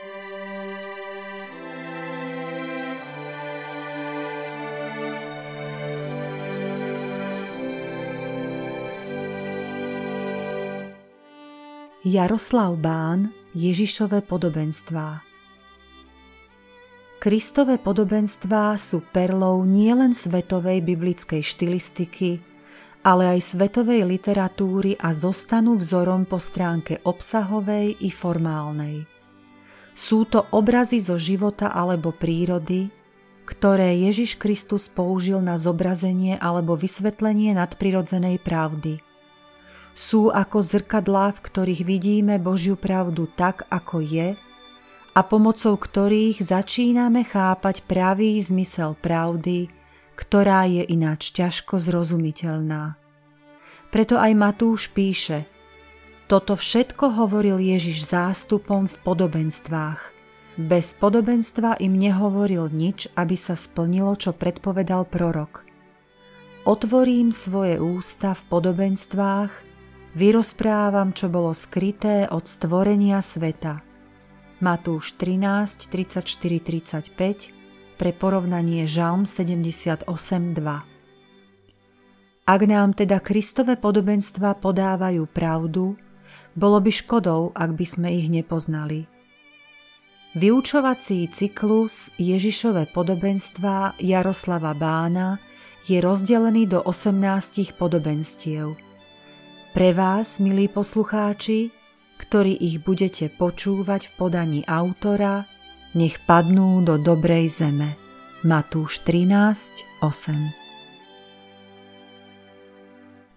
Jaroslav Bán Ježišové podobenstvá Kristové podobenstvá sú perlou nielen svetovej biblickej štilistiky, ale aj svetovej literatúry a zostanú vzorom po stránke obsahovej i formálnej. Sú to obrazy zo života alebo prírody, ktoré Ježiš Kristus použil na zobrazenie alebo vysvetlenie nadprirodzenej pravdy – sú ako zrkadlá, v ktorých vidíme Božiu pravdu tak, ako je a pomocou ktorých začíname chápať pravý zmysel pravdy, ktorá je ináč ťažko zrozumiteľná. Preto aj Matúš píše, toto všetko hovoril Ježiš zástupom v podobenstvách. Bez podobenstva im nehovoril nič, aby sa splnilo, čo predpovedal prorok. Otvorím svoje ústa v podobenstvách Vyrozprávam, čo bolo skryté od stvorenia sveta. Matúš 13, 34, 35 pre porovnanie Žalm 78, 2. Ak nám teda Kristové podobenstva podávajú pravdu, bolo by škodou, ak by sme ich nepoznali. Vyučovací cyklus Ježišové podobenstva Jaroslava Bána je rozdelený do 18 podobenstiev – pre vás, milí poslucháči, ktorí ich budete počúvať v podaní autora, nech padnú do dobrej zeme. Matúš 13, 8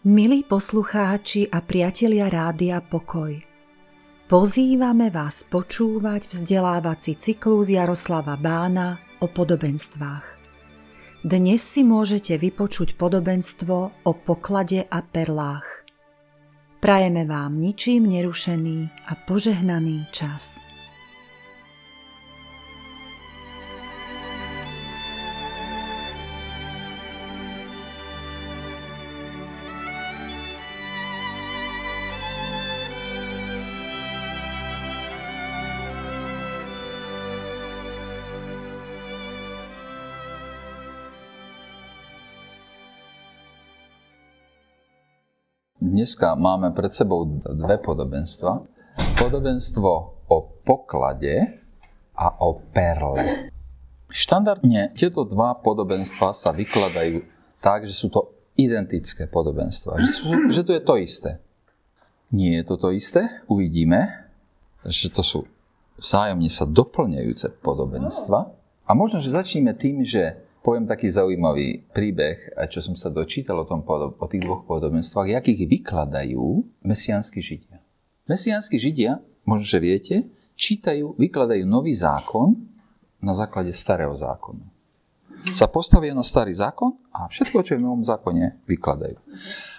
Milí poslucháči a priatelia Rádia Pokoj, pozývame vás počúvať vzdelávací cyklus Jaroslava Bána o podobenstvách. Dnes si môžete vypočuť podobenstvo o poklade a perlách – Prajeme vám ničím nerušený a požehnaný čas. Dneska máme pred sebou dve podobenstva. Podobenstvo o poklade a o perle. Štandardne tieto dva podobenstva sa vykladajú tak, že sú to identické podobenstva. Že, sú, že to je to isté. Nie je to to isté. Uvidíme, že to sú vzájomne sa doplňajúce podobenstva. A možno, že začneme tým, že poviem taký zaujímavý príbeh, čo som sa dočítal o, tom, o tých dvoch podobenstvách, jak ich vykladajú mesiánsky židia. Mesiánsky židia, možno, že viete, čítajú, vykladajú nový zákon na základe starého zákonu. Sa postavia na starý zákon a všetko, čo je v novom zákone, vykladajú.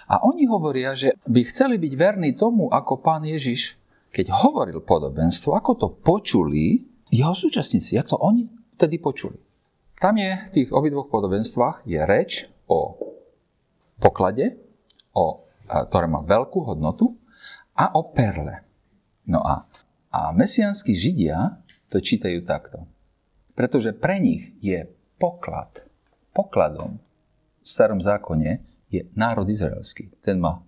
A oni hovoria, že by chceli byť verní tomu, ako pán Ježiš, keď hovoril podobenstvo, ako to počuli jeho súčasníci, ako to oni vtedy počuli. Tam je v tých obidvoch podobenstvách je reč o poklade, o, ktoré má veľkú hodnotu, a o perle. No a, a mesianskí židia to čítajú takto. Pretože pre nich je poklad. Pokladom v starom zákone je národ izraelský. Ten má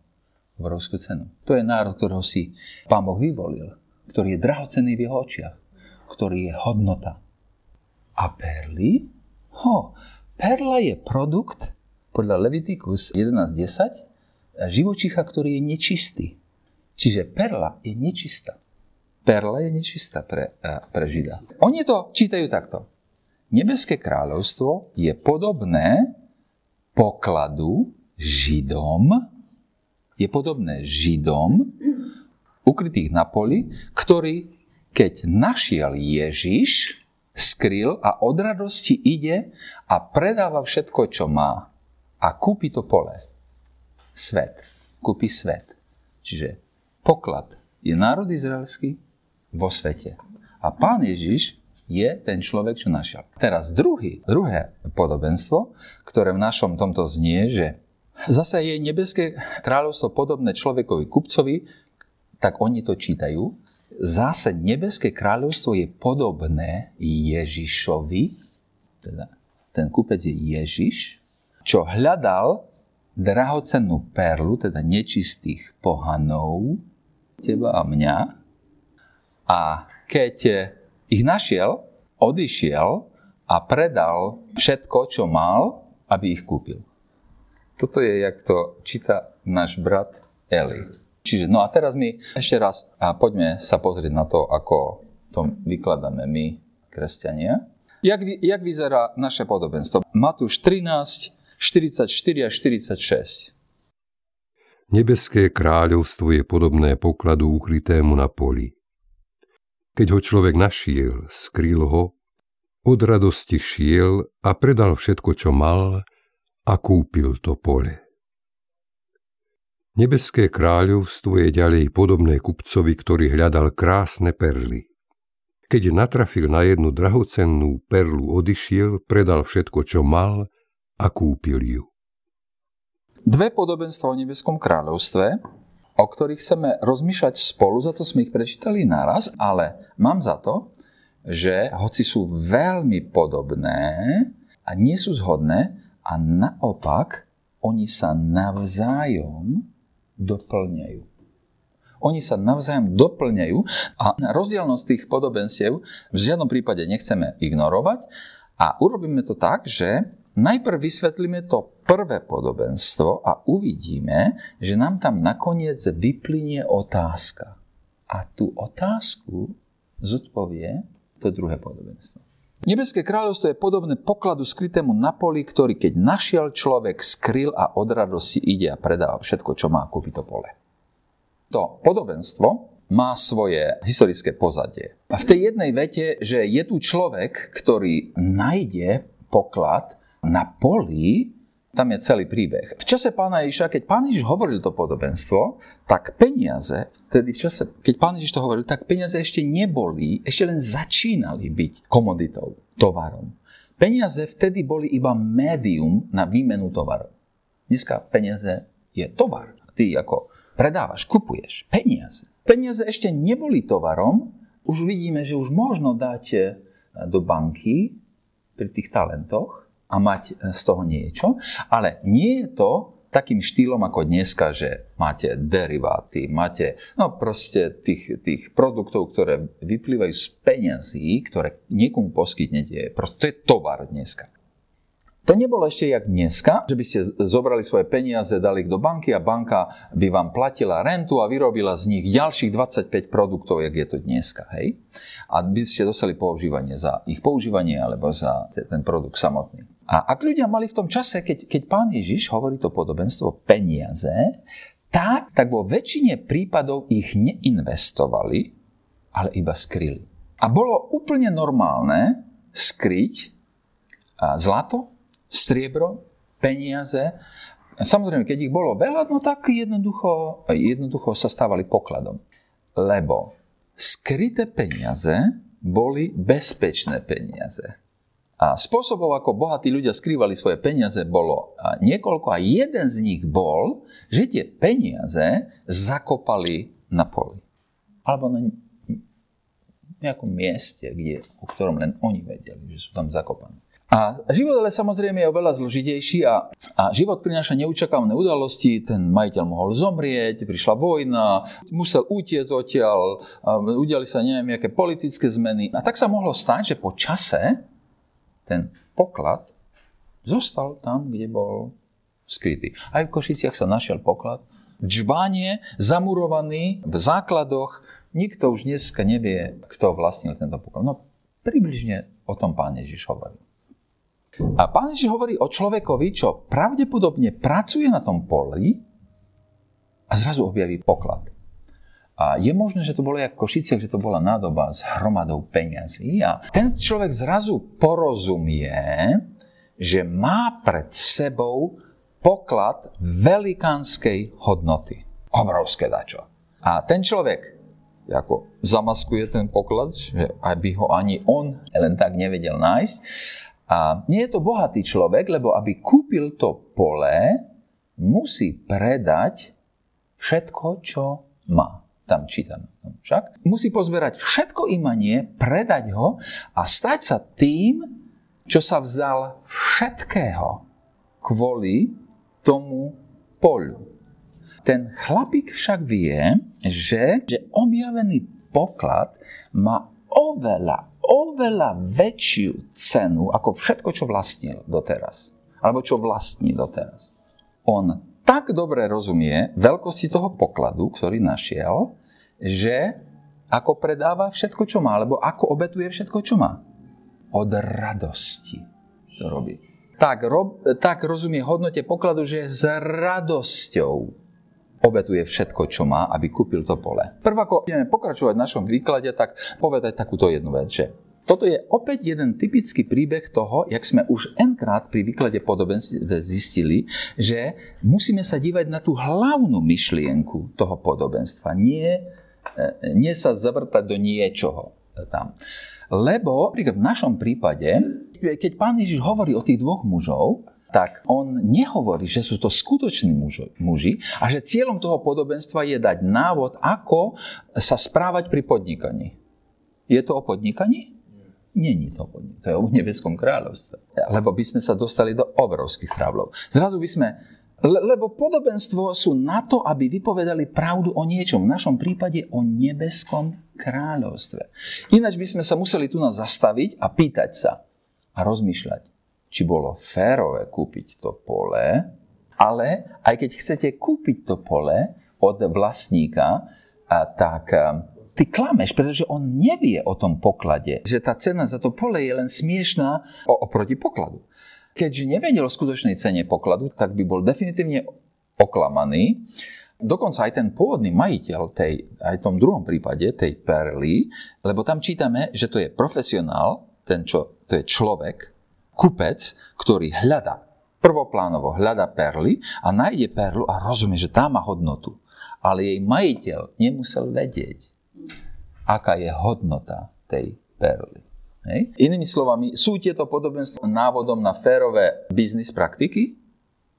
obrovskú cenu. To je národ, ktorého si Pán Boh vyvolil, ktorý je drahocený v jeho očiach, ktorý je hodnota. A perly Ho, perla je produkt podľa Leviticus 11.10 živočícha, ktorý je nečistý. Čiže perla je nečistá. Perla je nečistá pre, eh, pre Žida. Oni to čítajú takto. Nebeské kráľovstvo je podobné pokladu Židom, je podobné Židom, ukrytých na poli, ktorý, keď našiel Ježiš, skryl a od radosti ide a predáva všetko, čo má. A kúpi to pole. Svet. Kúpi svet. Čiže poklad je národ izraelský vo svete. A pán Ježiš je ten človek, čo našiel. Teraz druhý, druhé podobenstvo, ktoré v našom tomto znie, že zase je nebeské kráľovstvo podobné človekovi kupcovi, tak oni to čítajú, zase nebeské kráľovstvo je podobné Ježišovi, teda ten kúpec je Ježiš, čo hľadal drahocennú perlu, teda nečistých pohanov, teba a mňa. A keď ich našiel, odišiel a predal všetko, čo mal, aby ich kúpil. Toto je, jak to číta náš brat Eli. Čiže, no a teraz my ešte raz a poďme sa pozrieť na to, ako to vykladáme my, kresťania. Jak, jak vyzerá naše podobenstvo? Matúš 13, 44 a 46. Nebeské kráľovstvo je podobné pokladu ukrytému na poli. Keď ho človek našiel, skryl ho, od radosti šiel a predal všetko, čo mal a kúpil to pole. Nebeské kráľovstvo je ďalej podobné kupcovi, ktorý hľadal krásne perly. Keď natrafil na jednu drahocennú perlu, odišiel, predal všetko, čo mal a kúpil ju. Dve podobenstva o nebeskom kráľovstve, o ktorých chceme rozmýšľať spolu, za to sme ich prečítali naraz, ale mám za to, že hoci sú veľmi podobné a nie sú zhodné, a naopak oni sa navzájom doplňajú. Oni sa navzájom doplňajú a rozdielnosť tých podobenstiev v žiadnom prípade nechceme ignorovať a urobíme to tak, že najprv vysvetlíme to prvé podobenstvo a uvidíme, že nám tam nakoniec vyplynie otázka. A tú otázku zodpovie to druhé podobenstvo. Nebeské kráľovstvo je podobné pokladu skrytému na poli, ktorý keď našiel človek, skryl a od radosti ide a predáva všetko, čo má, kúpi to pole. To podobenstvo má svoje historické pozadie. V tej jednej vete, že je tu človek, ktorý nájde poklad na poli, tam je celý príbeh. V čase pána Ježiša, keď pán Ježiš hovoril to podobenstvo, tak peniaze, tedy v čase, keď pán Ježiš to hovoril, tak peniaze ešte neboli, ešte len začínali byť komoditou, tovarom. Peniaze vtedy boli iba médium na výmenu tovaru. Dneska peniaze je tovar. Ty ako predávaš, kupuješ peniaze. Peniaze ešte neboli tovarom, už vidíme, že už možno dať do banky pri tých talentoch, a mať e, z toho niečo, ale nie je to takým štýlom ako dneska, že máte deriváty, máte no proste tých, tých produktov, ktoré vyplývajú z peňazí, ktoré niekomu poskytnete. Proste to je tovar dneska. To nebolo ešte jak dneska, že by ste zobrali svoje peniaze, dali ich do banky a banka by vám platila rentu a vyrobila z nich ďalších 25 produktov, jak je to dneska. Hej? A by ste dostali používanie za ich používanie alebo za ten produkt samotný. A ak ľudia mali v tom čase, keď, keď pán Ježiš hovorí to podobenstvo peniaze, tak, tak vo väčšine prípadov ich neinvestovali, ale iba skryli. A bolo úplne normálne skryť zlato, striebro, peniaze. Samozrejme, keď ich bolo veľa, no tak jednoducho, jednoducho sa stávali pokladom. Lebo skryté peniaze boli bezpečné peniaze. A spôsobov, ako bohatí ľudia skrývali svoje peniaze, bolo niekoľko a jeden z nich bol, že tie peniaze zakopali na poli. Alebo na nejakom mieste, kde, o ktorom len oni vedeli, že sú tam zakopané. A život ale samozrejme je oveľa zložitejší a, a život prináša neučakávané udalosti. Ten majiteľ mohol zomrieť, prišla vojna, musel utiecť odtiaľ, udiali sa neviem, nejaké politické zmeny. A tak sa mohlo stať, že po čase ten poklad zostal tam, kde bol skrytý. Aj v Košiciach sa našiel poklad. V zamurovaný v základoch. Nikto už dneska nevie, kto vlastnil tento poklad. No približne o tom pán Ježiš hovorí. A pán Ježiš hovorí o človekovi, čo pravdepodobne pracuje na tom poli a zrazu objaví poklad. A je možné, že to bolo jak v Košiciach, že to bola nádoba s hromadou peňazí a ten človek zrazu porozumie, že má pred sebou poklad velikánskej hodnoty. Obrovské dačo. A ten človek ako zamaskuje ten poklad, že aby ho ani on len tak nevedel nájsť. A nie je to bohatý človek, lebo aby kúpil to pole, musí predať všetko, čo má. Tam čítame. Však musí pozberať všetko imanie, predať ho a stať sa tým, čo sa vzdal všetkého kvôli tomu poľu. Ten chlapík však vie, že, že objavený poklad má oveľa, oveľa väčšiu cenu ako všetko, čo vlastnil doteraz. Alebo čo vlastní doteraz. On tak dobre rozumie veľkosti toho pokladu, ktorý našiel, že ako predáva všetko, čo má, alebo ako obetuje všetko, čo má. Od radosti to robí. Tak, rob, tak rozumie hodnote pokladu, že s radosťou obetuje všetko, čo má, aby kúpil to pole. Prv ako budeme pokračovať v našom výklade, tak povedať takúto jednu vec, že toto je opäť jeden typický príbeh toho, jak sme už enkrát pri výklade podobenstv zistili, že musíme sa dívať na tú hlavnú myšlienku toho podobenstva, nie, e, nie sa zavrtať do niečoho tam. Lebo v našom prípade, keď pán Ježiš hovorí o tých dvoch mužov, tak on nehovorí, že sú to skutoční muži, muži a že cieľom toho podobenstva je dať návod, ako sa správať pri podnikaní. Je to o podnikaní? Není to podnik, to je o nebeskom kráľovstve. Lebo by sme sa dostali do obrovských tráblov. Zrazu by sme, le, lebo podobenstvo sú na to, aby vypovedali pravdu o niečom. V našom prípade o nebeskom kráľovstve. Ináč by sme sa museli tu nás zastaviť a pýtať sa a rozmýšľať, či bolo férové kúpiť to pole, ale aj keď chcete kúpiť to pole od vlastníka, tak ty klameš, pretože on nevie o tom poklade, že tá cena za to pole je len smiešná oproti pokladu. Keďže nevedel o skutočnej cene pokladu, tak by bol definitívne oklamaný. Dokonca aj ten pôvodný majiteľ tej, aj v tom druhom prípade, tej perly, lebo tam čítame, že to je profesionál, ten čo, to je človek, kupec, ktorý hľada, prvoplánovo hľada perly a nájde perlu a rozumie, že tá má hodnotu. Ale jej majiteľ nemusel vedieť, aká je hodnota tej perly. Hej. Inými slovami, sú tieto podobenstva návodom na férové biznis praktiky?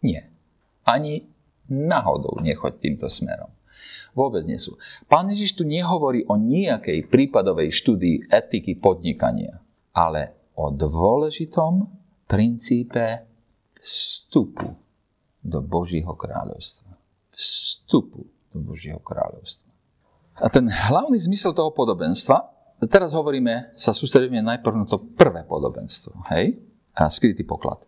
Nie. Ani náhodou nechoď týmto smerom. Vôbec nie sú. Pán Ježiš tu nehovorí o nejakej prípadovej štúdii etiky podnikania, ale o dôležitom princípe vstupu do Božího kráľovstva. Vstupu do Božího kráľovstva. A ten hlavný zmysel toho podobenstva, teraz hovoríme, sa sústredíme najprv na to prvé podobenstvo, hej? A skrytý poklad.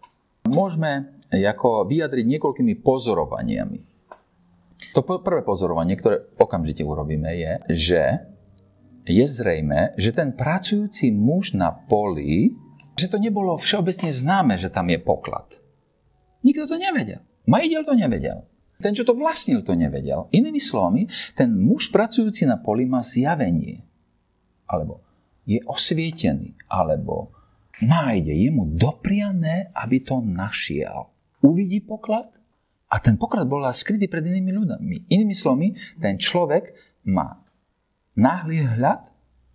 Môžeme ako vyjadriť niekoľkými pozorovaniami. To prvé pozorovanie, ktoré okamžite urobíme, je, že je zrejme, že ten pracujúci muž na poli, že to nebolo všeobecne známe, že tam je poklad. Nikto to nevedel. Majiteľ to nevedel. Ten, čo to vlastnil, to nevedel. Inými slovami, ten muž pracujúci na poli má zjavenie. Alebo je osvietený. Alebo nájde, je mu dopriané, aby to našiel. Uvidí poklad a ten poklad bol skrytý pred inými ľuďmi. Inými slovami, ten človek má náhly hľad,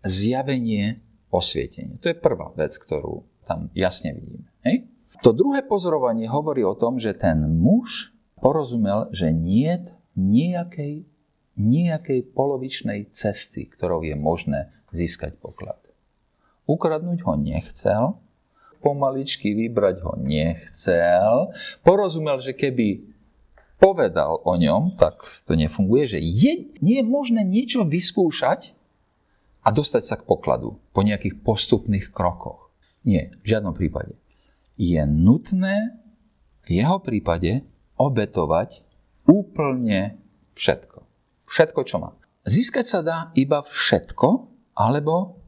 zjavenie, osvietenie. To je prvá vec, ktorú tam jasne vidíme. Hej? To druhé pozorovanie hovorí o tom, že ten muž porozumel, že nie nejakej, nejakej polovičnej cesty, ktorou je možné získať poklad. Ukradnúť ho nechcel, pomaličky vybrať ho nechcel, porozumel, že keby povedal o ňom, tak to nefunguje, že je, nie je možné niečo vyskúšať a dostať sa k pokladu po nejakých postupných krokoch. Nie, v žiadnom prípade. Je nutné v jeho prípade obetovať úplne všetko. Všetko, čo má. Získať sa dá iba všetko, alebo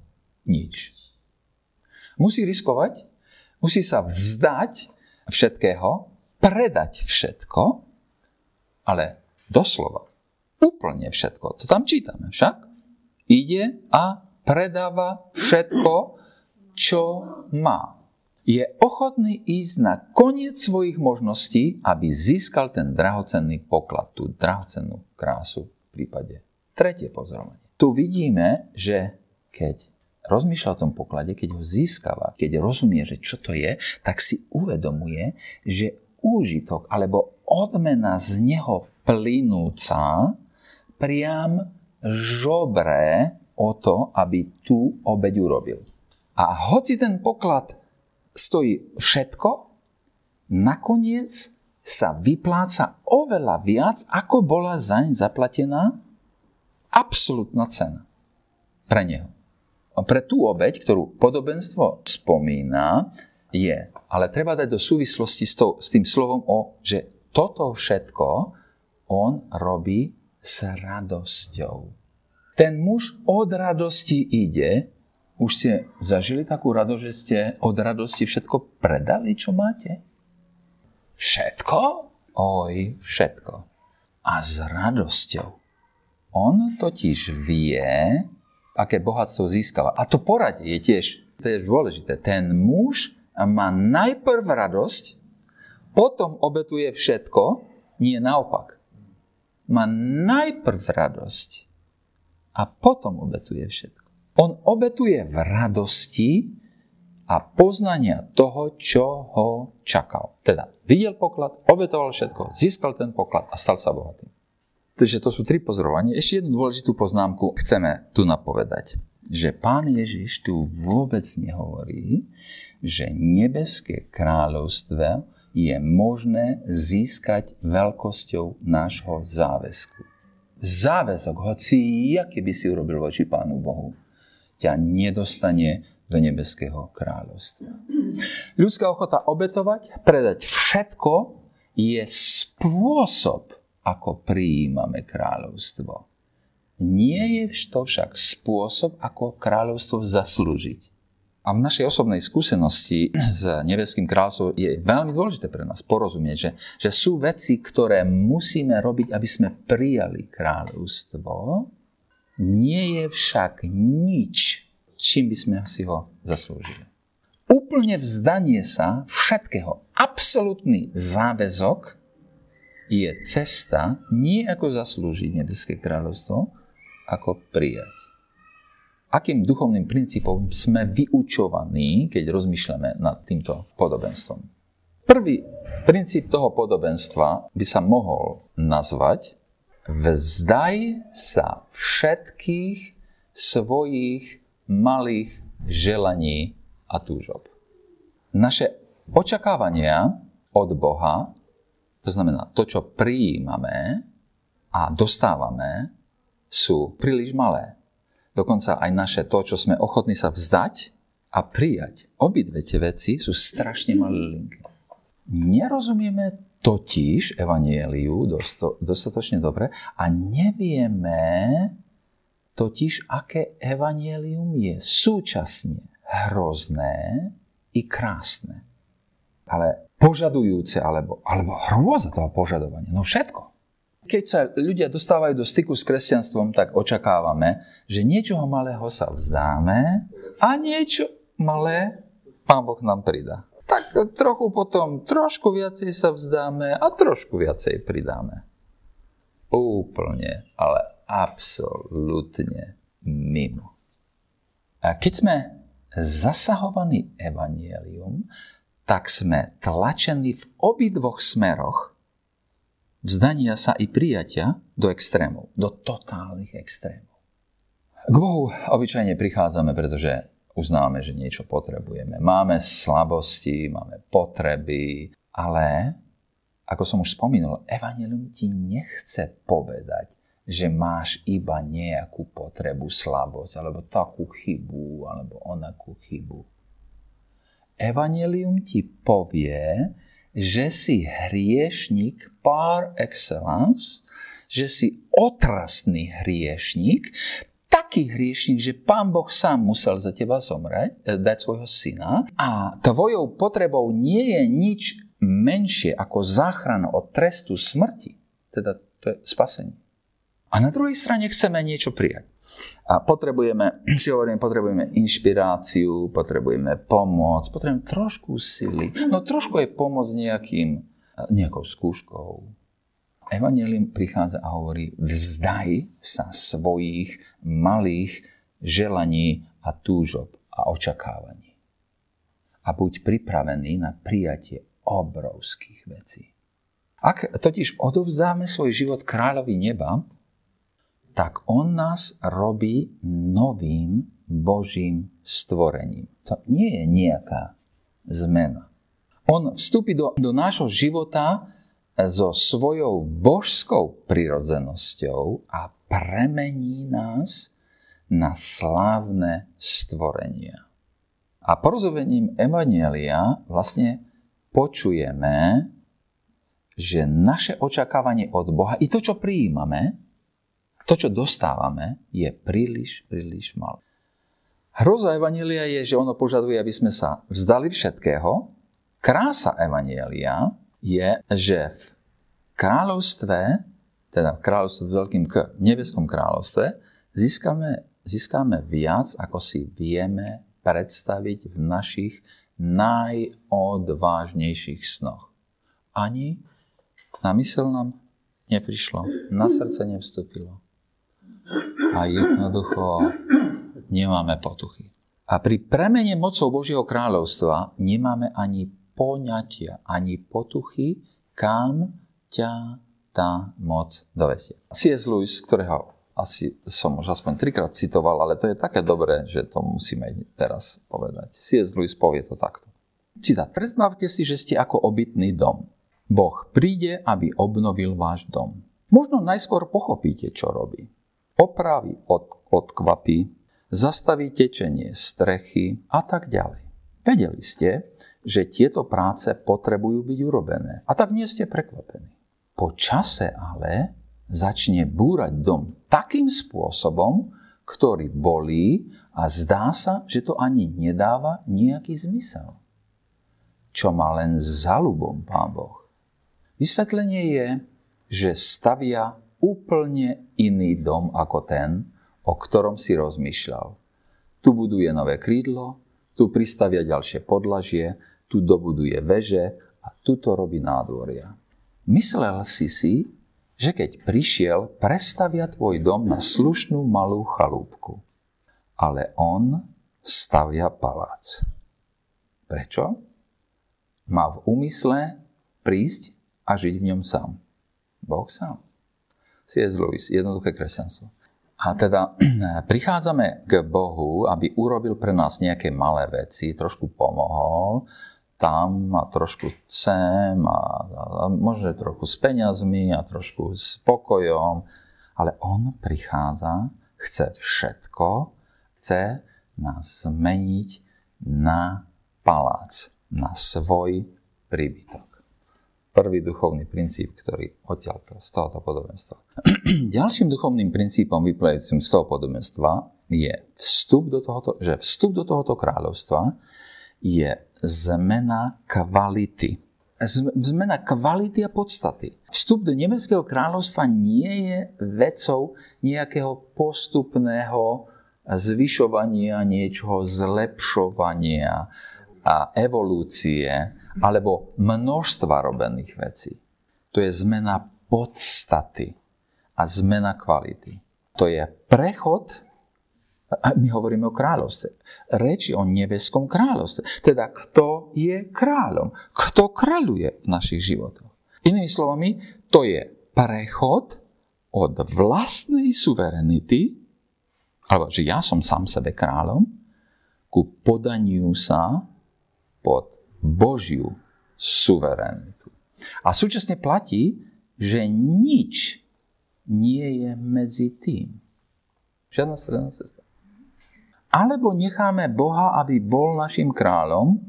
nič. Musí riskovať, musí sa vzdať všetkého, predať všetko, ale doslova, úplne všetko. To tam čítame však. Ide a predáva všetko, čo má je ochotný ísť na koniec svojich možností, aby získal ten drahocenný poklad, tú drahocennú krásu v prípade. Tretie pozorovanie. Tu vidíme, že keď rozmýšľa o tom poklade, keď ho získava, keď rozumie, že čo to je, tak si uvedomuje, že úžitok alebo odmena z neho plynúca priam žobré o to, aby tú obeď urobil. A hoci ten poklad stojí všetko, nakoniec sa vypláca oveľa viac, ako bola zaň zaplatená absolútna cena pre neho. A pre tú obeď, ktorú podobenstvo spomína, je, ale treba dať do súvislosti s, to, s tým slovom o, že toto všetko on robí s radosťou. Ten muž od radosti ide, už ste zažili takú radosť, že ste od radosti všetko predali, čo máte? Všetko? Oj, všetko. A s radosťou. On totiž vie, aké bohatstvo získava. A to poradie je tiež, to je dôležité. Ten muž má najprv radosť, potom obetuje všetko, nie naopak. Má najprv radosť a potom obetuje všetko. On obetuje v radosti, a poznania toho, čo ho čakal. Teda videl poklad, obetoval všetko, získal ten poklad a stal sa bohatým. Takže to sú tri pozorovania. Ešte jednu dôležitú poznámku chceme tu napovedať. Že pán Ježiš tu vôbec nehovorí, že nebeské kráľovstvo je možné získať veľkosťou nášho záväzku. Záväzok, hoci aký by si urobil voči Pánu Bohu, ťa nedostane do nebeského kráľovstva. Ľudská ochota obetovať, predať všetko je spôsob, ako prijímame kráľovstvo. Nie je to však spôsob, ako kráľovstvo zaslúžiť. A v našej osobnej skúsenosti s nebeským kráľovstvom je veľmi dôležité pre nás porozumieť, že, že sú veci, ktoré musíme robiť, aby sme prijali kráľovstvo. Nie je však nič, čím by sme si ho zaslúžili. Úplne vzdanie sa všetkého, absolútny záväzok je cesta nie ako zaslúžiť nebeské kráľovstvo, ako prijať. Akým duchovným princípom sme vyučovaní, keď rozmýšľame nad týmto podobenstvom? Prvý princíp toho podobenstva by sa mohol nazvať vzdaj sa všetkých svojich malých želaní a túžob. Naše očakávania od Boha, to znamená to, čo prijímame a dostávame, sú príliš malé. Dokonca aj naše to, čo sme ochotní sa vzdať a prijať. Obidve tie veci sú strašne malé linky. Nerozumieme totiž evanieliu dostatočne dobre a nevieme totiž aké evanielium je súčasne hrozné i krásne. Ale požadujúce, alebo, alebo hrôza toho požadovania. No všetko. Keď sa ľudia dostávajú do styku s kresťanstvom, tak očakávame, že niečoho malého sa vzdáme a niečo malé Pán Boh nám pridá. Tak trochu potom trošku viacej sa vzdáme a trošku viacej pridáme. Úplne, ale absolútne mimo. A keď sme zasahovaní evanielium, tak sme tlačení v obidvoch smeroch vzdania sa i prijatia do extrémov, do totálnych extrémov. K Bohu obyčajne prichádzame, pretože uznáme, že niečo potrebujeme. Máme slabosti, máme potreby, ale, ako som už spomínal, Evangelium ti nechce povedať, že máš iba nejakú potrebu, slabosť, alebo takú chybu, alebo onakú chybu. Evangelium ti povie, že si hriešnik par excellence, že si otrasný hriešnik, taký hriešnik, že pán Boh sám musel za teba zomrieť, eh, dať svojho syna a tvojou potrebou nie je nič menšie ako záchrana od trestu smrti. Teda to je spasenie. A na druhej strane chceme niečo prijať. A potrebujeme, si hovorím, potrebujeme inšpiráciu, potrebujeme pomoc, potrebujeme trošku sily. No trošku je pomoc nejakým, nejakou skúškou. Evangelium prichádza a hovorí, vzdaj sa svojich malých želaní a túžob a očakávaní. A buď pripravený na prijatie obrovských vecí. Ak totiž odovzdáme svoj život kráľovi neba, tak on nás robí novým Božím stvorením. To nie je nejaká zmena. On vstúpi do, do nášho života so svojou božskou prirodzenosťou a premení nás na slávne stvorenia. A porozumením Evanielia vlastne počujeme, že naše očakávanie od Boha i to, čo prijímame, to, čo dostávame, je príliš, príliš malé. Hroza Evanielia je, že ono požaduje, aby sme sa vzdali všetkého. Krása Evanielia je, že v kráľovstve, teda v kráľovstve v veľkým K, nebeskom kráľovstve, získame, získame viac, ako si vieme predstaviť v našich najodvážnejších snoch. Ani na mysel nám neprišlo, na srdce nevstúpilo. A jednoducho nemáme potuchy. A pri premene mocou Božieho kráľovstva nemáme ani poňatia, ani potuchy, kam ťa tá moc dovesie. C.S. Lewis, ktorého asi som už aspoň trikrát citoval, ale to je také dobré, že to musíme teraz povedať. C.S. Lewis povie to takto. Citát. Predstavte si, že ste ako obytný dom. Boh príde, aby obnovil váš dom. Možno najskôr pochopíte, čo robí. Opraví od, odkvapy, zastaví tečenie strechy a tak ďalej. Vedeli ste, že tieto práce potrebujú byť urobené. A tak nie ste prekvapení. Po čase ale začne búrať dom takým spôsobom, ktorý bolí a zdá sa, že to ani nedáva nejaký zmysel. Čo má len zalubom Pán Boh. Vysvetlenie je, že stavia úplne iný dom ako ten, o ktorom si rozmýšľal. Tu buduje nové krídlo, tu pristavia ďalšie podlažie, tu dobuduje veže a tu to robí nádvoria. Myslel si si, že keď prišiel, prestavia tvoj dom na slušnú malú chalúbku. Ale on stavia palác. Prečo? Má v úmysle prísť a žiť v ňom sám. Boh sám. C.S. Lewis, jednoduché kresťanstvo. A teda prichádzame k Bohu, aby urobil pre nás nejaké malé veci, trošku pomohol, tam a trošku sem a, a možno trochu s peňazmi a trošku s pokojom, ale on prichádza, chce všetko, chce nás zmeniť na palác, na svoj príbytok prvý duchovný princíp, ktorý odtiaľto z tohoto podobenstva. Ďalším duchovným princípom vyplývajúcim z toho podobenstva je vstup do tohoto, že vstup do tohoto kráľovstva je zmena kvality. Zmena kvality a podstaty. Vstup do nebeského kráľovstva nie je vecou nejakého postupného zvyšovania niečoho, zlepšovania a evolúcie, alebo množstva robených vecí. To je zmena podstaty a zmena kvality. To je prechod, a my hovoríme o kráľovstve, reči o nebeskom kráľovstve. Teda kto je kráľom, kto kráľuje v našich životoch. Inými slovami, to je prechod od vlastnej suverenity, alebo že ja som sám sebe kráľom, ku podaniu sa pod Božiu suverenitu. A súčasne platí, že nič nie je medzi tým. Žiadna stredná cesta. Alebo necháme Boha, aby bol našim kráľom,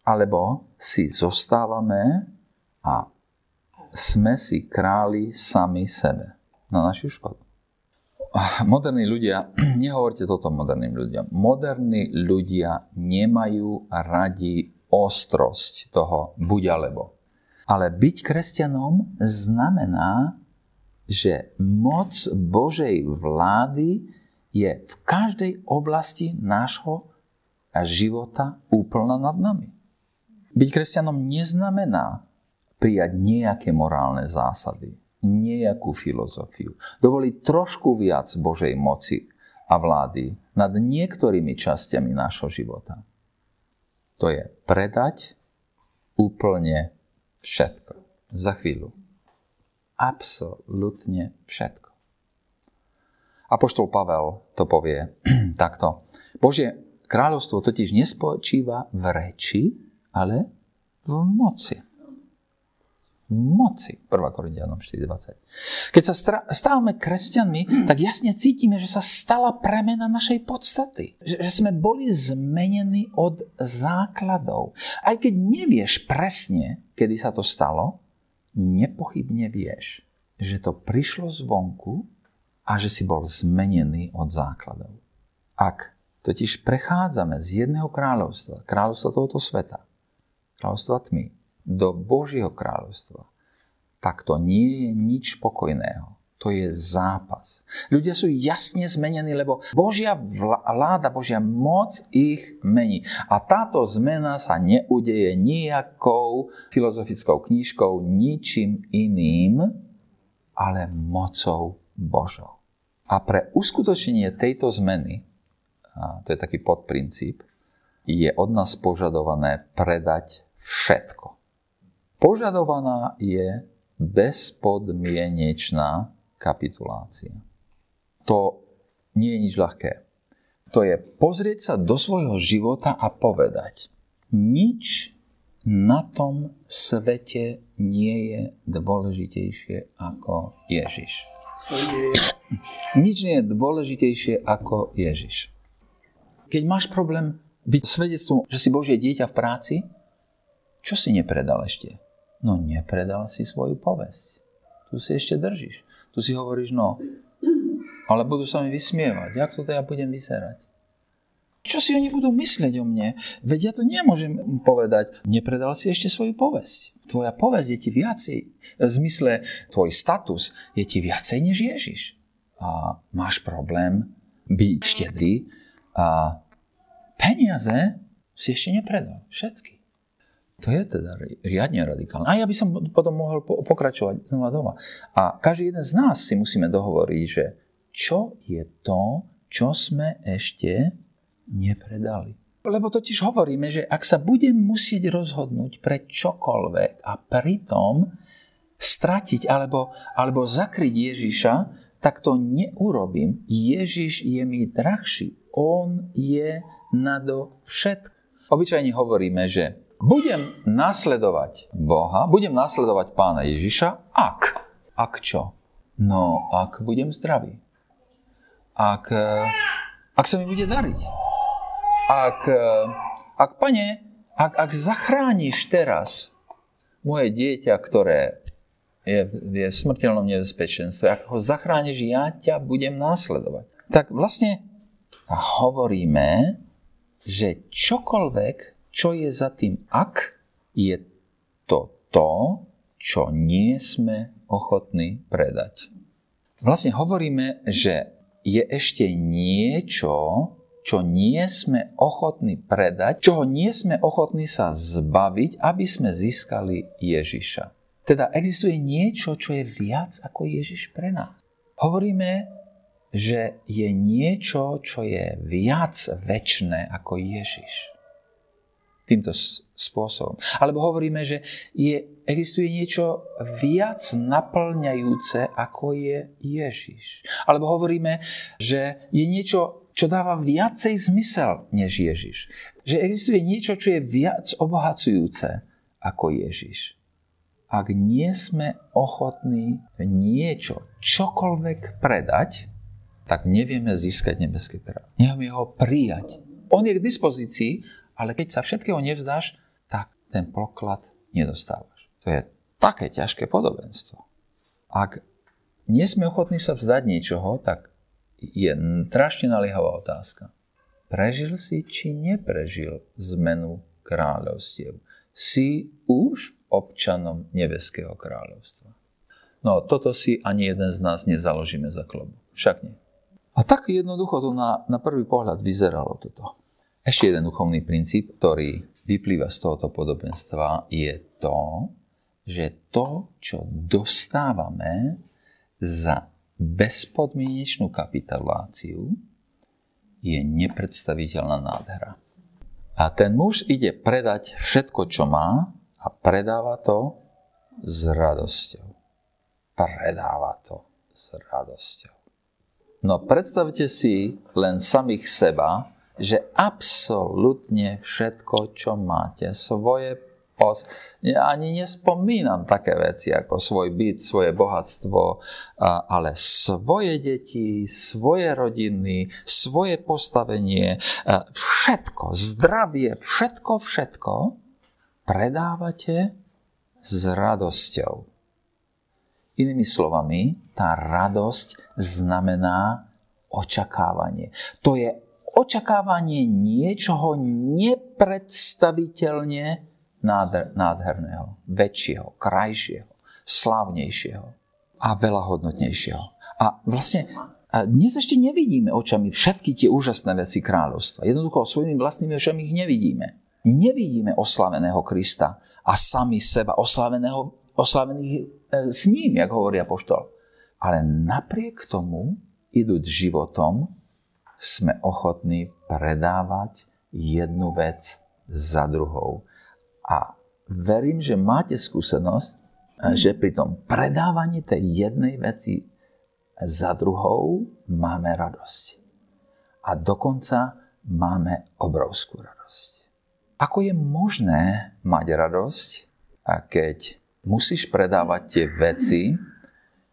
alebo si zostávame a sme si králi sami sebe na našu škodu. Moderní ľudia, nehovorte toto moderným ľuďom, moderní ľudia nemajú radi ostrosť toho buď alebo. Ale byť kresťanom znamená, že moc Božej vlády je v každej oblasti nášho života úplná nad nami. Byť kresťanom neznamená prijať nejaké morálne zásady, nejakú filozofiu, dovoliť trošku viac Božej moci a vlády nad niektorými časťami nášho života to je predať úplne všetko. Za chvíľu. Absolutne všetko. Apoštol Pavel to povie takto. Božie kráľovstvo totiž nespočíva v reči, ale v moci. V moci. 1. Korintianom 4.20. Keď sa stávame kresťanmi, tak jasne cítime, že sa stala premena našej podstaty. Že, že sme boli zmenení od základov. Aj keď nevieš presne, kedy sa to stalo, nepochybne vieš, že to prišlo zvonku a že si bol zmenený od základov. Ak totiž prechádzame z jedného kráľovstva, kráľovstva tohoto sveta, kráľovstva tmy, do Božieho kráľovstva, tak to nie je nič pokojného. To je zápas. Ľudia sú jasne zmenení, lebo Božia vláda, Božia moc ich mení. A táto zmena sa neudeje nejakou filozofickou knížkou, ničím iným, ale mocou Božou. A pre uskutočnenie tejto zmeny, a to je taký podprincíp, je od nás požadované predať všetko. Požadovaná je bezpodmienečná kapitulácia. To nie je nič ľahké. To je pozrieť sa do svojho života a povedať, nič na tom svete nie je dôležitejšie ako Ježiš. Nič nie je dôležitejšie ako Ježiš. Keď máš problém byť svedectvom, že si Božie dieťa v práci, čo si nepredal ešte? No nepredal si svoju povesť. Tu si ešte držíš. Tu si hovoríš, no, ale budú sa mi vysmievať. Jak to ja budem vyzerať? Čo si oni budú myslieť o mne? Veď ja to nemôžem povedať. Nepredal si ešte svoju povesť. Tvoja povesť je ti viacej. V zmysle, tvoj status je ti viacej než Ježiš. A máš problém byť štedrý a peniaze si ešte nepredal. Všetky. To je teda riadne radikálne. A ja by som potom mohol pokračovať znova doma. A každý jeden z nás si musíme dohovoriť, že čo je to, čo sme ešte nepredali. Lebo totiž hovoríme, že ak sa budem musieť rozhodnúť pre čokoľvek a pritom stratiť alebo, alebo zakryť Ježiša, tak to neurobím. Ježiš je mi drahší. On je nado všetko. Obyčajne hovoríme, že budem nasledovať Boha, budem nasledovať pána Ježiša, ak. Ak čo? No, ak budem zdravý. Ak, eh, ak sa mi bude dariť. Ak, eh, ak pane, ak, ak zachrániš teraz moje dieťa, ktoré je, je v smrteľnom nebezpečenstve, ak ho zachrániš, ja ťa budem následovať. Tak vlastne hovoríme, že čokoľvek, čo je za tým ak, je to to, čo nie sme ochotní predať. Vlastne hovoríme, že je ešte niečo, čo nie sme ochotní predať, čoho nie sme ochotní sa zbaviť, aby sme získali Ježiša. Teda existuje niečo, čo je viac ako Ježiš pre nás. Hovoríme, že je niečo, čo je viac väčšné ako Ježiš týmto spôsobom. Alebo hovoríme, že je, existuje niečo viac naplňajúce, ako je Ježiš. Alebo hovoríme, že je niečo, čo dáva viacej zmysel než Ježiš. Že existuje niečo, čo je viac obohacujúce ako Ježiš. Ak nie sme ochotní niečo, čokoľvek predať, tak nevieme získať nebeské kráľ. Nevieme ho prijať. On je k dispozícii, ale keď sa všetkého nevzdáš, tak ten poklad nedostávaš. To je také ťažké podobenstvo. Ak nie sme ochotní sa vzdať niečoho, tak je strašne naliehavá otázka. Prežil si či neprežil zmenu kráľovstiev? Si už občanom nebeského kráľovstva? No, toto si ani jeden z nás nezaložíme za klobu. Však nie. A tak jednoducho to na, na prvý pohľad vyzeralo toto. Ešte jeden duchovný princíp, ktorý vyplýva z tohoto podobenstva, je to, že to, čo dostávame za bezpodmienečnú kapituláciu, je nepredstaviteľná nádhera. A ten muž ide predať všetko, čo má a predáva to s radosťou. Predáva to s radosťou. No predstavte si len samých seba, že absolútne všetko, čo máte, svoje os. Ja ani nespomínam také veci ako svoj byt, svoje bohatstvo, ale svoje deti, svoje rodiny, svoje postavenie, všetko, zdravie, všetko, všetko predávate s radosťou. Inými slovami, tá radosť znamená očakávanie. To je očakávanie niečoho nepredstaviteľne nádherného, väčšieho, krajšieho, slávnejšieho a veľa hodnotnejšieho. A vlastne dnes ešte nevidíme očami všetky tie úžasné veci kráľovstva. Jednoducho svojimi vlastnými očami ich nevidíme. Nevidíme oslaveného Krista a sami seba oslaveného, oslavených e, s ním, jak hovorí apoštol. Ale napriek tomu, idúť životom, sme ochotní predávať jednu vec za druhou. A verím, že máte skúsenosť, že pri tom predávaní tej jednej veci za druhou máme radosť. A dokonca máme obrovskú radosť. Ako je možné mať radosť, keď musíš predávať tie veci,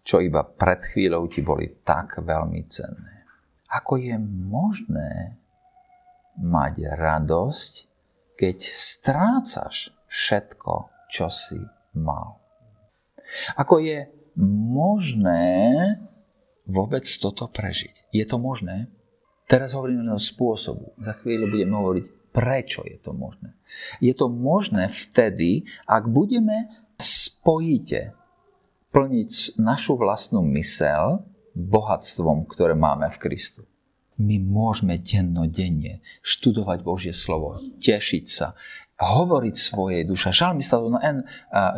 čo iba pred chvíľou ti boli tak veľmi cenné? Ako je možné mať radosť, keď strácaš všetko, čo si mal? Ako je možné vôbec toto prežiť? Je to možné? Teraz hovoríme o spôsobu. Za chvíľu budeme hovoriť, prečo je to možné. Je to možné vtedy, ak budeme spojite plniť našu vlastnú mysel bohatstvom, ktoré máme v Kristu. My môžeme dennodenne študovať Božie slovo, tešiť sa, hovoriť svojej duše. Žalmista to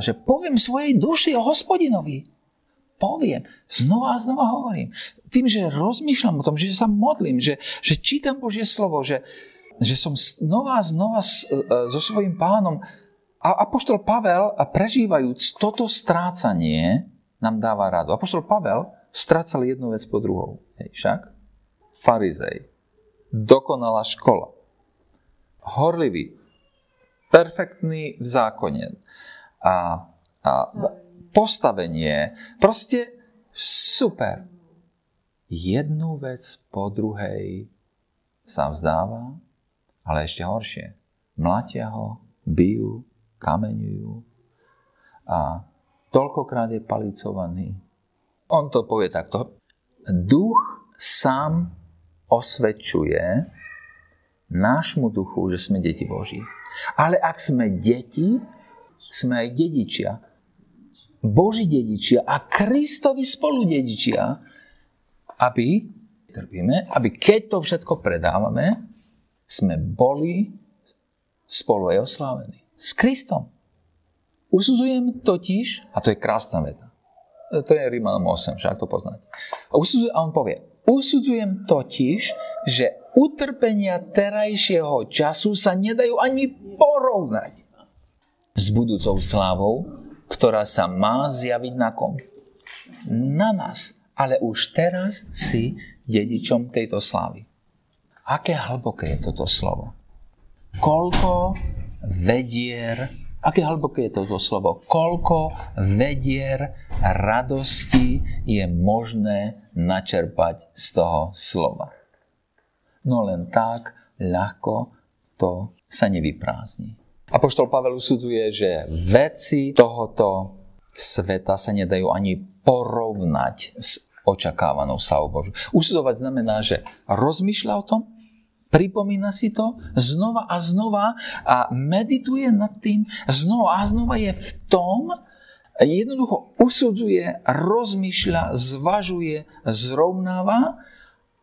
že poviem svojej duši o hospodinovi. Poviem. Znova a znova hovorím. Tým, že rozmýšľam o tom, že sa modlím, že, že čítam Božie slovo, že, že som znova a znova e, so svojím pánom a Apoštol Pavel, prežívajúc toto strácanie, nám dáva radu. Apoštol Pavel strácali jednu vec po druhou. Hej, však? Farizej. Dokonalá škola. Horlivý. Perfektný v zákone. A, a postavenie. Proste super. Jednu vec po druhej sa vzdáva, ale ešte horšie. Mlatia ho, bijú, kameňujú a toľkokrát je palicovaný, on to povie takto. Duch sám osvedčuje nášmu duchu, že sme deti Boží. Ale ak sme deti, sme aj dedičia. Boží dedičia a Kristovi spolu dedičia, aby, trpíme, aby keď to všetko predávame, sme boli spolu aj oslávení. S Kristom. Usudzujem totiž, a to je krásna veta, to je Rímanom 8, však to poznáte. A, usudzuje, a on povie, usudzujem totiž, že utrpenia terajšieho času sa nedajú ani porovnať s budúcou slávou, ktorá sa má zjaviť na kom? Na nás. Ale už teraz si dedičom tejto slávy. Aké hlboké je toto slovo? Koľko vedier Aké hlboké je toto slovo? Koľko vedier radosti je možné načerpať z toho slova? No len tak ľahko to sa nevyprázdni. Apoštol Pavel usudzuje, že veci tohoto sveta sa nedajú ani porovnať s očakávanou slavou Božu. Usudzovať znamená, že rozmýšľa o tom, pripomína si to znova a znova a medituje nad tým, znova a znova je v tom, jednoducho usudzuje, rozmýšľa, zvažuje, zrovnáva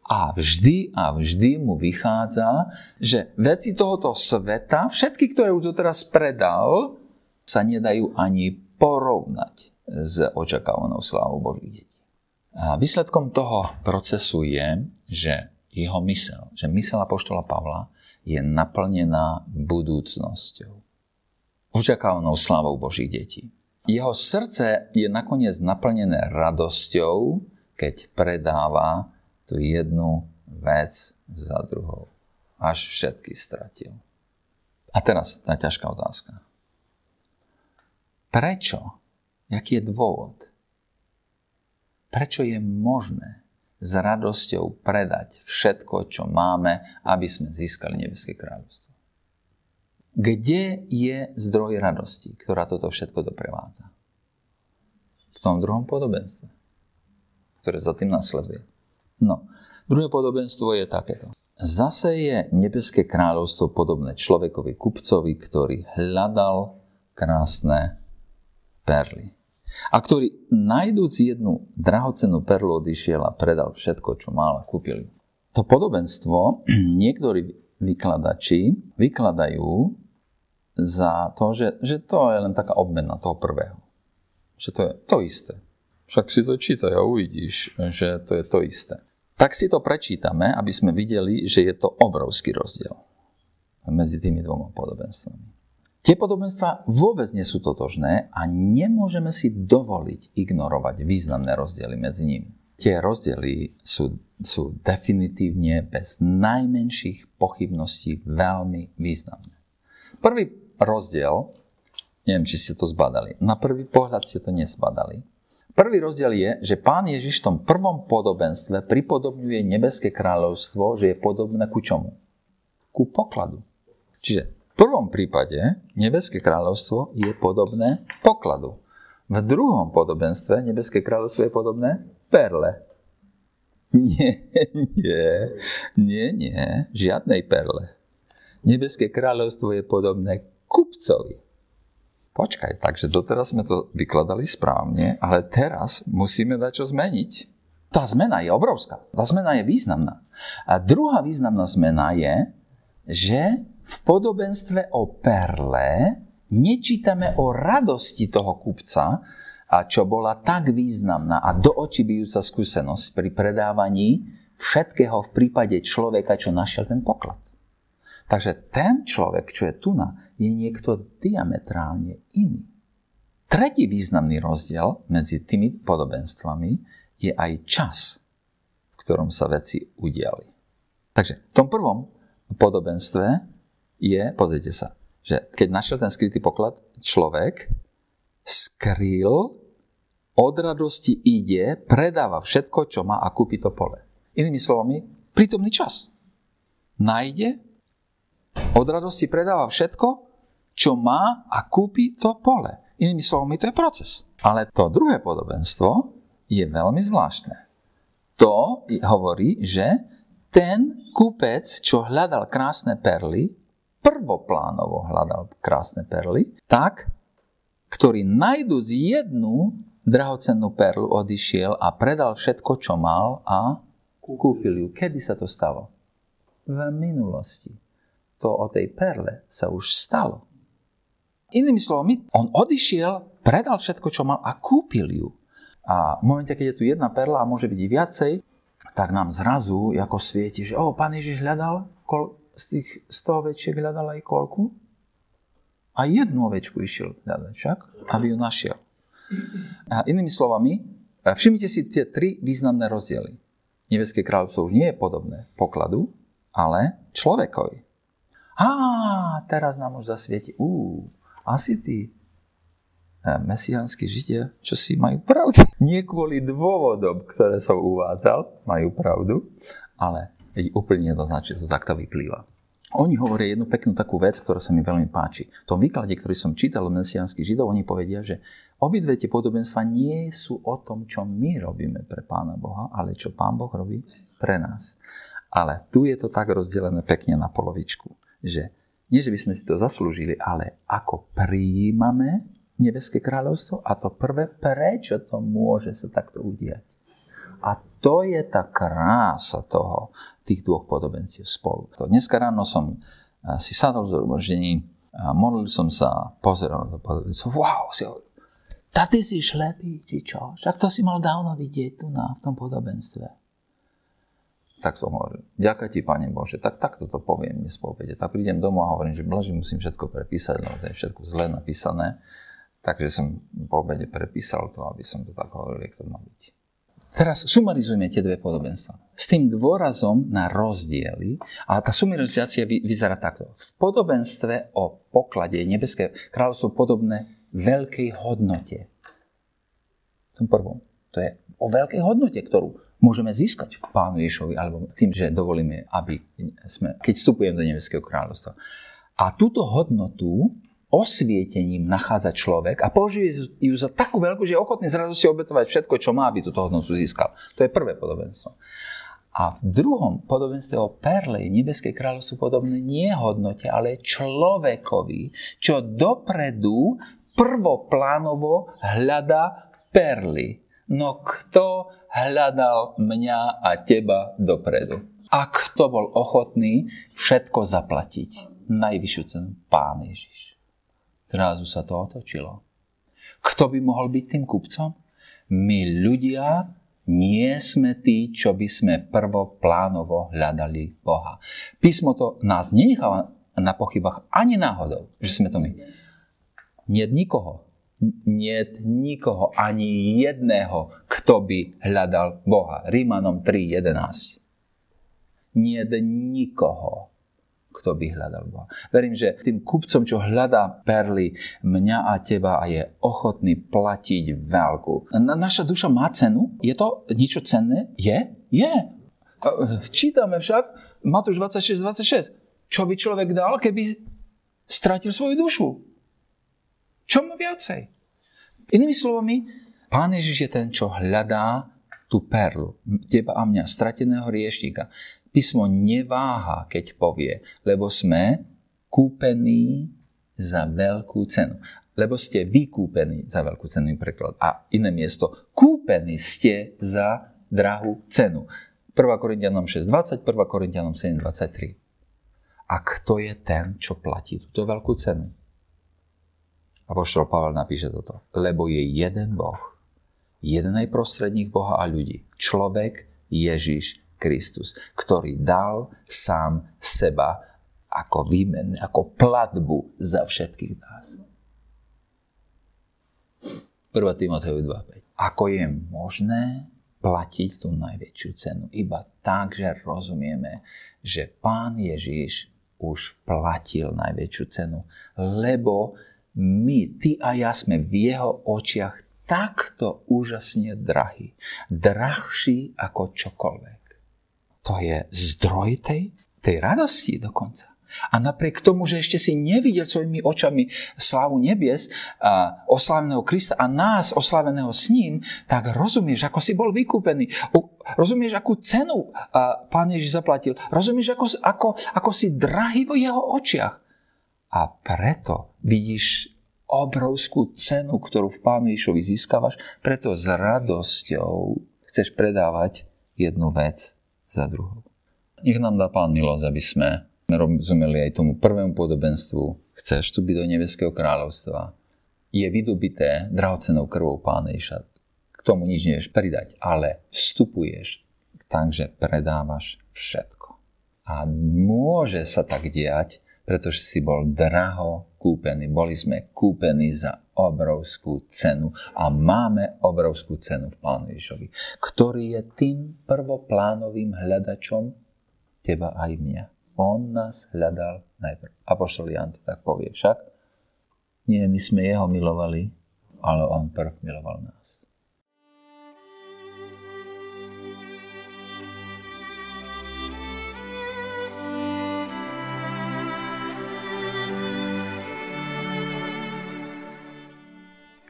a vždy a vždy mu vychádza, že veci tohoto sveta, všetky, ktoré už doteraz predal, sa nedajú ani porovnať s očakávanou slávou Božích detí. A výsledkom toho procesu je, že jeho mysel, že mysel Apoštola Pavla je naplnená budúcnosťou. Očakávanou slávou Božích detí. Jeho srdce je nakoniec naplnené radosťou, keď predáva tú jednu vec za druhou. Až všetky stratil. A teraz tá ťažká otázka. Prečo? Jaký je dôvod? Prečo je možné s radosťou predať všetko, čo máme, aby sme získali nebeské kráľovstvo? Kde je zdroj radosti, ktorá toto všetko doprevádza? V tom druhom podobenstve, ktoré za tým nasleduje. No, druhé podobenstvo je takéto. Zase je nebeské kráľovstvo podobné človekovi kupcovi, ktorý hľadal krásne perly. A ktorý, najdúc jednu drahocennú perlu, odišiel a predal všetko, čo mal a kúpil To podobenstvo niektorí vykladači vykladajú za to, že, že to je len taká obmena toho prvého. Že to je to isté. Však si to čítaj a uvidíš, že to je to isté. Tak si to prečítame, aby sme videli, že je to obrovský rozdiel medzi tými dvoma podobenstvami. Tie podobenstva vôbec nie sú totožné a nemôžeme si dovoliť ignorovať významné rozdiely medzi nimi. Tie rozdiely sú, sú definitívne bez najmenších pochybností veľmi významné. Prvý rozdiel, neviem, či ste to zbadali, na prvý pohľad ste to nezbadali, Prvý rozdiel je, že pán Ježiš v tom prvom podobenstve pripodobňuje nebeské kráľovstvo, že je podobné ku čomu? Ku pokladu. Čiže prvom prípade nebeské kráľovstvo je podobné pokladu. V druhom podobenstve nebeské kráľovstvo je podobné perle. Nie, nie, nie, nie, žiadnej perle. Nebeské kráľovstvo je podobné kupcovi. Počkaj, takže doteraz sme to vykladali správne, ale teraz musíme dať čo zmeniť. Tá zmena je obrovská. Tá zmena je významná. A druhá významná zmena je, že v podobenstve o perle nečítame o radosti toho kupca, a čo bola tak významná a do očí bijúca skúsenosť pri predávaní všetkého v prípade človeka, čo našiel ten poklad. Takže ten človek, čo je tu na, je niekto diametrálne iný. Tretí významný rozdiel medzi tými podobenstvami je aj čas, v ktorom sa veci udiali. Takže v tom prvom podobenstve je, pozrite sa, že keď našiel ten skrytý poklad, človek skrýl, od radosti ide, predáva všetko, čo má a kúpi to pole. Inými slovami, prítomný čas. Nájde, od radosti predáva všetko, čo má a kúpi to pole. Inými slovami, to je proces. Ale to druhé podobenstvo je veľmi zvláštne. To hovorí, že ten kúpec, čo hľadal krásne perly, prvoplánovo hľadal krásne perly, tak, ktorý najdu z jednu drahocennú perlu, odišiel a predal všetko, čo mal a kúpil ju. Kedy sa to stalo? V minulosti to o tej perle sa už stalo. Inými slovami, on odišiel, predal všetko, čo mal a kúpil ju. A v momente, keď je tu jedna perla a môže byť i viacej, tak nám zrazu ako svieti, že o, pán Ježiš hľadal, z tých 100 ovečiek hľadal aj kolku? A jednu ovečku išiel hľadať však, aby ju našiel. A inými slovami, všimnite si tie tri významné rozdiely. Nebeské kráľovstvo už nie je podobné pokladu, ale človekovi. Á, teraz nám už zasvieti. Ú, asi tí e, mesiánsky židia, čo si majú pravdu. Nie kvôli dôvodom, ktoré som uvádzal, majú pravdu, ale úplne jednoznačne to takto vyplýva. Oni hovoria jednu peknú takú vec, ktorá sa mi veľmi páči. V tom výklade, ktorý som čítal o mesiánskych židov, oni povedia, že obidve tie podobenstva nie sú o tom, čo my robíme pre Pána Boha, ale čo Pán Boh robí pre nás. Ale tu je to tak rozdelené pekne na polovičku že nie, že by sme si to zaslúžili, ale ako prijímame nebeské kráľovstvo a to prvé, prečo to môže sa takto udiať. A to je tá krása toho, tých dvoch podobenciev spolu. To dneska ráno som eh, si sadol v zhromaždení, modlil som sa, pozeral na to podobenstvo, wow, si hovoril, ty si šlepý, či čo? Však to si mal dávno vidieť tu na, v tom podobenstve. Tak som hovoril, ďakujem ti, Pane Bože, tak takto to poviem dnes po obede. Tak prídem domov a hovorím, že blaži musím všetko prepísať, lebo to je všetko zle napísané. Takže som po obede prepísal to, aby som to tak hovoril, jak to má byť. Teraz sumarizujeme tie dve podobenstva. S tým dôrazom na rozdiely a tá sumarizácia vyzerá takto. V podobenstve o poklade nebeské kráľovstvo podobné veľkej hodnote. V tom prvom. To je o veľkej hodnote, ktorú môžeme získať v Pánu Ješovi, alebo tým, že dovolíme, aby sme, keď vstupujeme do nebeského kráľovstva. A túto hodnotu osvietením nachádza človek a považuje ju za takú veľkú, že je ochotný z radosti obetovať všetko, čo má, aby túto hodnotu získal. To je prvé podobenstvo. A v druhom podobenstve o perle je nebeské kráľovstvo podobné nie hodnote, ale človekovi, čo dopredu prvoplánovo hľada perly. No kto hľadal mňa a teba dopredu? A kto bol ochotný všetko zaplatiť? Najvyššiu cenu Pán Ježiš. Zrazu sa to otočilo. Kto by mohol byť tým kupcom? My ľudia nie sme tí, čo by sme prvoplánovo hľadali Boha. Písmo to nás nenecháva na pochybách ani náhodou, že sme to my. Nie nikoho, nie nikoho, ani jedného, kto by hľadal Boha. Rímanom 3.11. Nie nikoho, kto by hľadal Boha. Verím, že tým kupcom, čo hľadá perly mňa a teba a je ochotný platiť veľkú. Na, naša duša má cenu? Je to niečo cenné? Je? Je. Čítame však Matúš 26, 26. Čo by človek dal, keby stratil svoju dušu? Čo má viacej? Inými slovami, Pán Ježiš je ten, čo hľadá tú perlu, teba a mňa, strateného riešnika. Písmo neváha, keď povie, lebo sme kúpení za veľkú cenu. Lebo ste vykúpení za veľkú cenu, preklad. A iné miesto, kúpení ste za drahú cenu. 1. Korintianom 6.20, 1. Korintianom 7.23. A kto je ten, čo platí túto veľkú cenu? Apoštol Pavel napíše toto. Lebo je jeden Boh, jeden aj prostredník Boha a ľudí. Človek Ježiš Kristus, ktorý dal sám seba ako výmen, ako platbu za všetkých nás. 1. Timoteju 2.5. Ako je možné platiť tú najväčšiu cenu? Iba tak, že rozumieme, že Pán Ježíš už platil najväčšiu cenu, lebo my, ty a ja sme v jeho očiach takto úžasne drahí. Drahší ako čokoľvek to je zdroj tej, tej radosti dokonca. A napriek tomu, že ešte si nevidel svojimi očami slávu nebies, a osláveného Krista a nás osláveného s ním, tak rozumieš, ako si bol vykúpený. Rozumieš, akú cenu Pán Ježiš zaplatil. Rozumieš, ako, ako, ako si drahý vo jeho očiach. A preto vidíš obrovskú cenu, ktorú v Pánu Ježišovi získavaš, preto s radosťou chceš predávať jednu vec za druhou. Nech nám dá Pán milosť, aby sme rozumeli aj tomu prvému podobenstvu. Chceš vstúpiť do nebeského kráľovstva. Je vydobité drahocenou krvou Pána Ježa. K tomu nič nevieš pridať, ale vstupuješ, takže predávaš všetko. A môže sa tak diať, pretože si bol draho kúpený. Boli sme kúpení za obrovskú cenu a máme obrovskú cenu v Pánu Ježovi, ktorý je tým prvoplánovým hľadačom teba aj mňa. On nás hľadal najprv. Apoštol Jan to tak povie však. Nie, my sme jeho milovali, ale on prv miloval nás.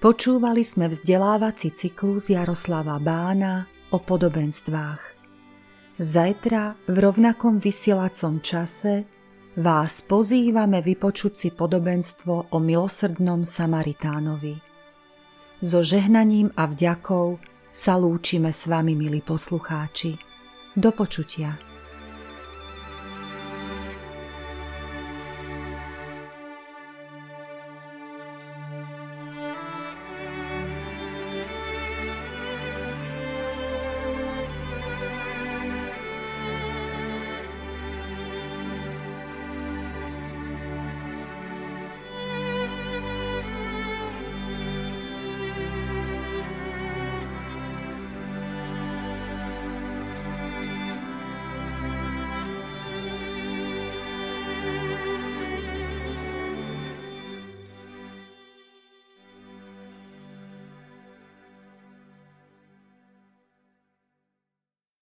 Počúvali sme vzdelávací cyklus Jaroslava Bána o podobenstvách. Zajtra v rovnakom vysielacom čase vás pozývame vypočuť si podobenstvo o milosrdnom Samaritánovi. So žehnaním a vďakou sa lúčime s vami, milí poslucháči. Do počutia.